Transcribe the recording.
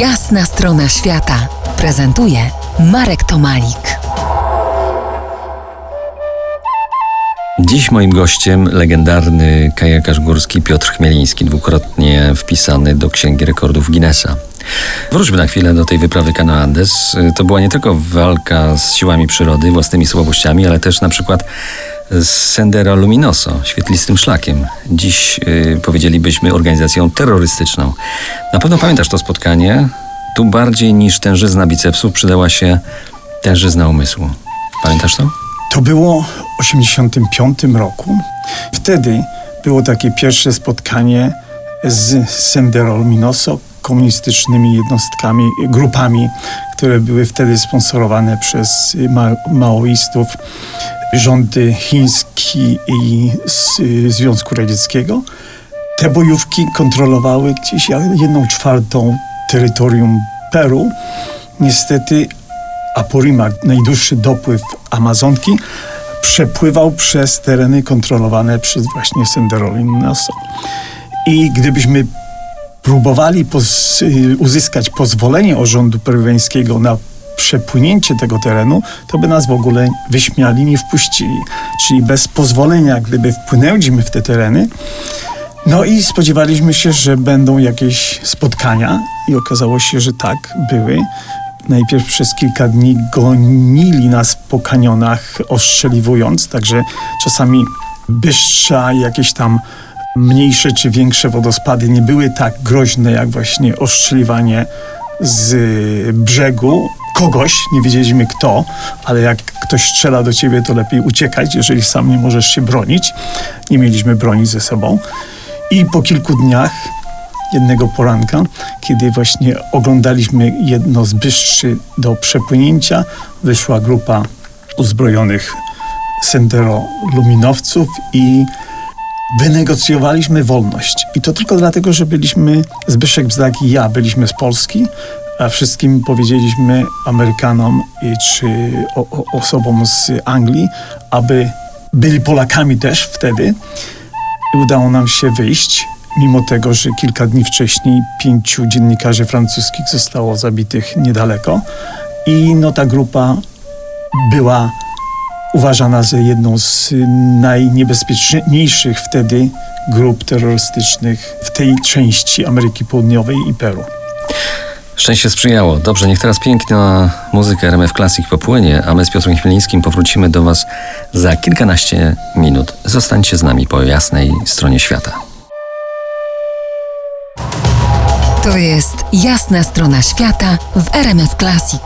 Jasna strona świata prezentuje Marek Tomalik. Dziś moim gościem legendarny kajakarz górski Piotr Chmieliński, dwukrotnie wpisany do Księgi Rekordów Guinnessa. Wróćmy na chwilę do tej wyprawy Cano Andes. To była nie tylko walka z siłami przyrody, własnymi słabościami, ale też na przykład z Sendero Luminoso, świetlistym szlakiem. Dziś yy, powiedzielibyśmy organizacją terrorystyczną. Na pewno pamiętasz to spotkanie. Tu bardziej niż tężyzna bicepsów przydała się tężyzna umysłu. Pamiętasz to? To było w 1985 roku. Wtedy było takie pierwsze spotkanie z Sendero Luminoso, komunistycznymi jednostkami, grupami, które były wtedy sponsorowane przez ma maoistów, rządy chiński i Związku Radzieckiego. Te bojówki kontrolowały gdzieś jedną czwartą terytorium Peru. Niestety Apurimac, najdłuższy dopływ Amazonki, przepływał przez tereny kontrolowane przez właśnie Sendero Luminoso. I gdybyśmy próbowali poz uzyskać pozwolenie od rządu peruwiańskiego na przepłynięcie tego terenu, to by nas w ogóle wyśmiali, nie wpuścili. Czyli bez pozwolenia, gdyby wpłynęliśmy w te tereny, no i spodziewaliśmy się, że będą jakieś spotkania i okazało się, że tak, były. Najpierw przez kilka dni gonili nas po kanionach, ostrzeliwując, także czasami bystrza, jakieś tam mniejsze czy większe wodospady nie były tak groźne jak właśnie ostrzeliwanie z brzegu kogoś, nie wiedzieliśmy kto, ale jak ktoś strzela do ciebie, to lepiej uciekać, jeżeli sam nie możesz się bronić. Nie mieliśmy broni ze sobą. I po kilku dniach, jednego poranka, kiedy właśnie oglądaliśmy jedno z bystrzy do przepłynięcia, wyszła grupa uzbrojonych sendero luminowców i wynegocjowaliśmy wolność. I to tylko dlatego, że byliśmy, Zbyszek Bzdak i ja byliśmy z Polski, a wszystkim powiedzieliśmy Amerykanom czy o, o, osobom z Anglii, aby byli Polakami też wtedy. Udało nam się wyjść, mimo tego, że kilka dni wcześniej pięciu dziennikarzy francuskich zostało zabitych niedaleko. I no ta grupa była uważana za jedną z najniebezpieczniejszych wtedy grup terrorystycznych w tej części Ameryki Południowej i Peru. Szczęście sprzyjało. Dobrze, niech teraz piękna muzyka RMF Classic popłynie, a my z Piotrem Chmielińskim powrócimy do Was za kilkanaście minut. Zostańcie z nami po jasnej stronie świata. To jest jasna strona świata w RMF Classic.